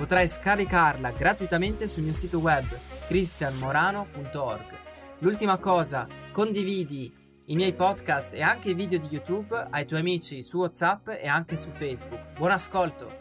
Potrai scaricarla gratuitamente sul mio sito web cristianmorano.org. L'ultima cosa, condividi i miei podcast e anche i video di YouTube ai tuoi amici su WhatsApp e anche su Facebook. Buon ascolto!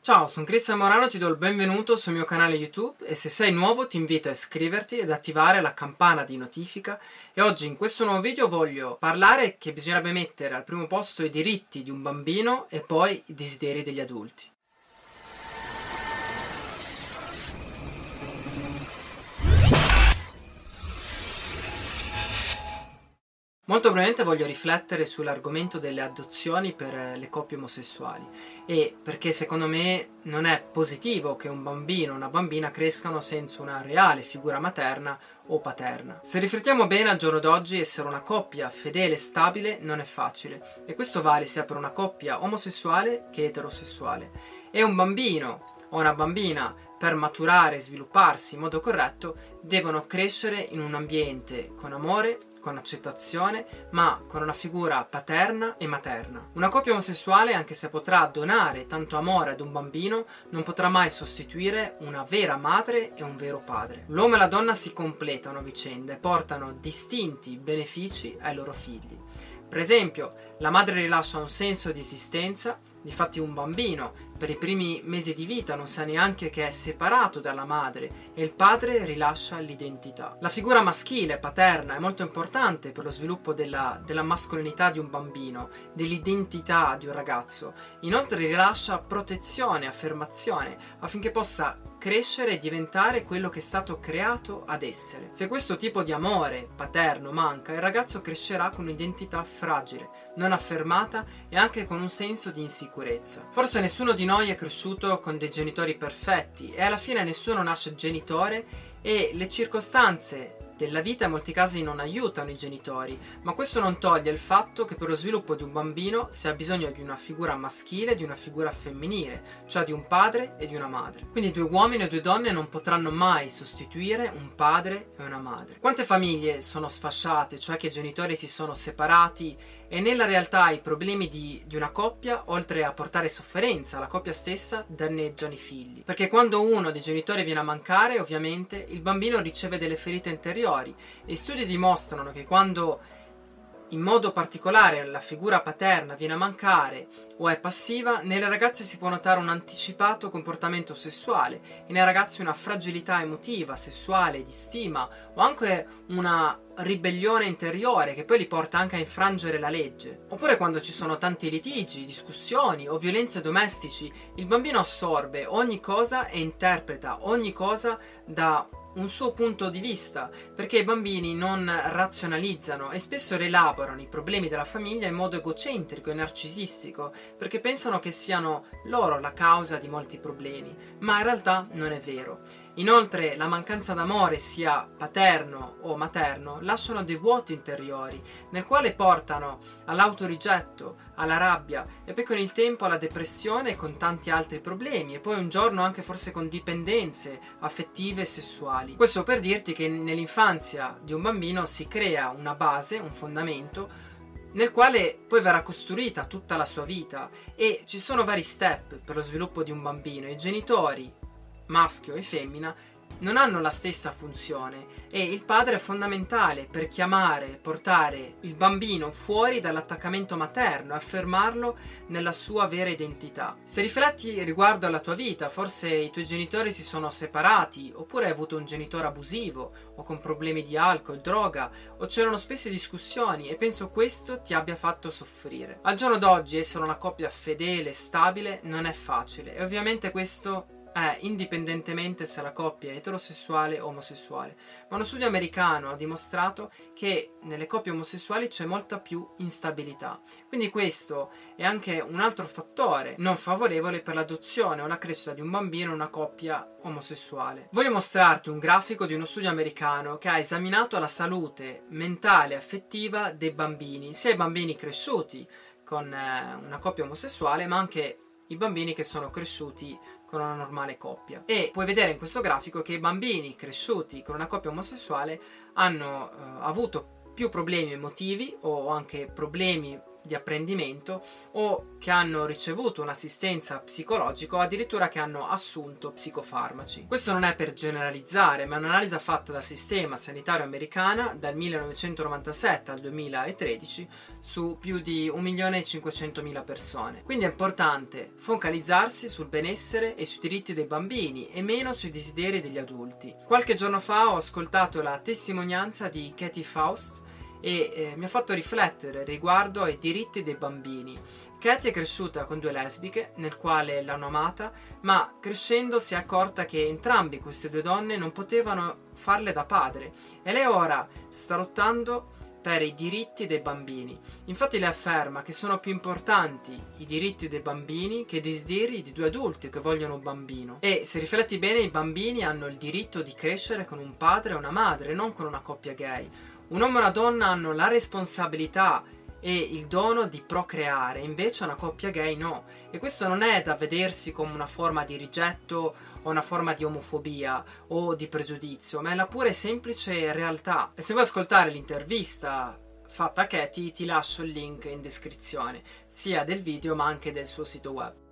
Ciao, sono Cristian Morano, ti do il benvenuto sul mio canale YouTube e se sei nuovo ti invito a iscriverti ed attivare la campana di notifica e oggi in questo nuovo video voglio parlare che bisognerebbe mettere al primo posto i diritti di un bambino e poi i desideri degli adulti. Molto brevemente voglio riflettere sull'argomento delle adozioni per eh, le coppie omosessuali e perché secondo me non è positivo che un bambino o una bambina crescano senza una reale figura materna o paterna. Se riflettiamo bene al giorno d'oggi essere una coppia fedele e stabile non è facile e questo vale sia per una coppia omosessuale che eterosessuale. E un bambino o una bambina per maturare e svilupparsi in modo corretto devono crescere in un ambiente con amore con accettazione, ma con una figura paterna e materna. Una coppia omosessuale, anche se potrà donare tanto amore ad un bambino, non potrà mai sostituire una vera madre e un vero padre. L'uomo e la donna si completano a vicenda e portano distinti benefici ai loro figli. Per esempio, la madre rilascia un senso di esistenza, difatti un bambino per i primi mesi di vita non sa neanche che è separato dalla madre e il padre rilascia l'identità. La figura maschile, paterna, è molto importante per lo sviluppo della, della mascolinità di un bambino, dell'identità di un ragazzo. Inoltre rilascia protezione, affermazione, affinché possa crescere e diventare quello che è stato creato ad essere. Se questo tipo di amore paterno manca, il ragazzo crescerà con un'identità fragile, non affermata e anche con un senso di insicurezza. Forse nessuno di noi è cresciuto con dei genitori perfetti e alla fine nessuno nasce genitore e le circostanze della vita in molti casi non aiutano i genitori, ma questo non toglie il fatto che per lo sviluppo di un bambino si ha bisogno di una figura maschile e di una figura femminile, cioè di un padre e di una madre. Quindi due uomini e due donne non potranno mai sostituire un padre e una madre. Quante famiglie sono sfasciate, cioè che i genitori si sono separati e nella realtà i problemi di, di, una coppia, oltre a portare sofferenza alla coppia stessa, danneggiano i figli. Perché quando uno dei genitori viene a mancare, ovviamente, il bambino riceve delle ferite interiori e studi dimostrano che quando in modo particolare la figura paterna viene a mancare o è passiva, nelle ragazze si può notare un anticipato comportamento sessuale e nei ragazzi una fragilità emotiva, sessuale, di stima o anche una ribellione interiore che poi li porta anche a infrangere la legge. Oppure quando ci sono tanti litigi, discussioni o violenze domestici, il bambino assorbe ogni cosa e interpreta ogni cosa da un suo punto di vista, perché i bambini non razionalizzano e spesso rielaborano i problemi della famiglia in modo egocentrico e narcisistico, perché pensano che siano loro la causa di molti problemi, ma in realtà non è vero. Inoltre la mancanza d'amore, sia paterno o materno, lasciano dei vuoti interiori, nel quale portano all'autorigetto, alla rabbia e poi con il tempo alla depressione e con tanti altri problemi e poi un giorno anche forse con dipendenze affettive e sessuali. Questo per dirti che nell'infanzia di un bambino si crea una base, un fondamento nel quale poi verrà costruita tutta la sua vita e ci sono vari step per lo sviluppo di un bambino. I genitori maschio e femmina, non hanno la stessa funzione e il padre è fondamentale per chiamare, portare il bambino fuori dall'attaccamento materno e affermarlo nella sua vera identità. Se rifletti riguardo alla tua vita, forse i tuoi genitori si sono separati, oppure hai avuto un genitore abusivo o con problemi di alcol, droga, o c'erano spesse discussioni e penso questo ti abbia fatto soffrire. Al giorno d'oggi essere una coppia fedele e stabile non è facile e ovviamente questo è indipendentemente se la coppia è eterosessuale o omosessuale, ma uno studio americano ha dimostrato che nelle coppie omosessuali c'è molta più instabilità. Quindi questo è anche un altro fattore non favorevole per l'adozione o la crescita di un bambino in una coppia omosessuale. Voglio mostrarti un grafico di uno studio americano che ha esaminato la salute mentale e affettiva dei bambini, sia i bambini cresciuti con eh, una coppia omosessuale, ma anche i bambini che sono cresciuti con una normale coppia. E puoi vedere in questo grafico che i bambini cresciuti con una coppia omosessuale hanno eh, avuto più problemi emotivi o anche problemi di apprendimento o che hanno ricevuto un'assistenza psicologica o addirittura che hanno assunto psicofarmaci. Questo non è per generalizzare, ma è un'analisi fatta dal sistema sanitario americano dal 1997 al 2013 su più di 1.500.000 persone. Quindi è importante focalizzarsi sul benessere e sui diritti dei bambini e meno sui desideri degli adulti. Qualche giorno fa ho ascoltato la testimonianza di Katie Faust e eh, mi ha fatto riflettere riguardo ai diritti dei bambini. Katie è cresciuta con due lesbiche, nel quale l'hanno amata, ma crescendo si è accorta che entrambi queste due donne non potevano farle da padre e lei ora sta lottando per i diritti dei bambini. Infatti lei afferma che sono più importanti i diritti dei bambini che i desideri di due adulti che vogliono un bambino. E se rifletti bene, i bambini hanno il diritto di crescere con un padre e una madre, non con una coppia gay un uomo e una donna hanno la responsabilità e il dono di procreare, invece una coppia gay no. E questo non è da vedersi come una forma di rigetto o una forma di omofobia o di pregiudizio, ma è la pura e semplice realtà. E se vuoi ascoltare l'intervista fatta a Katie, ti lascio il link in descrizione, sia del video ma anche del suo sito web.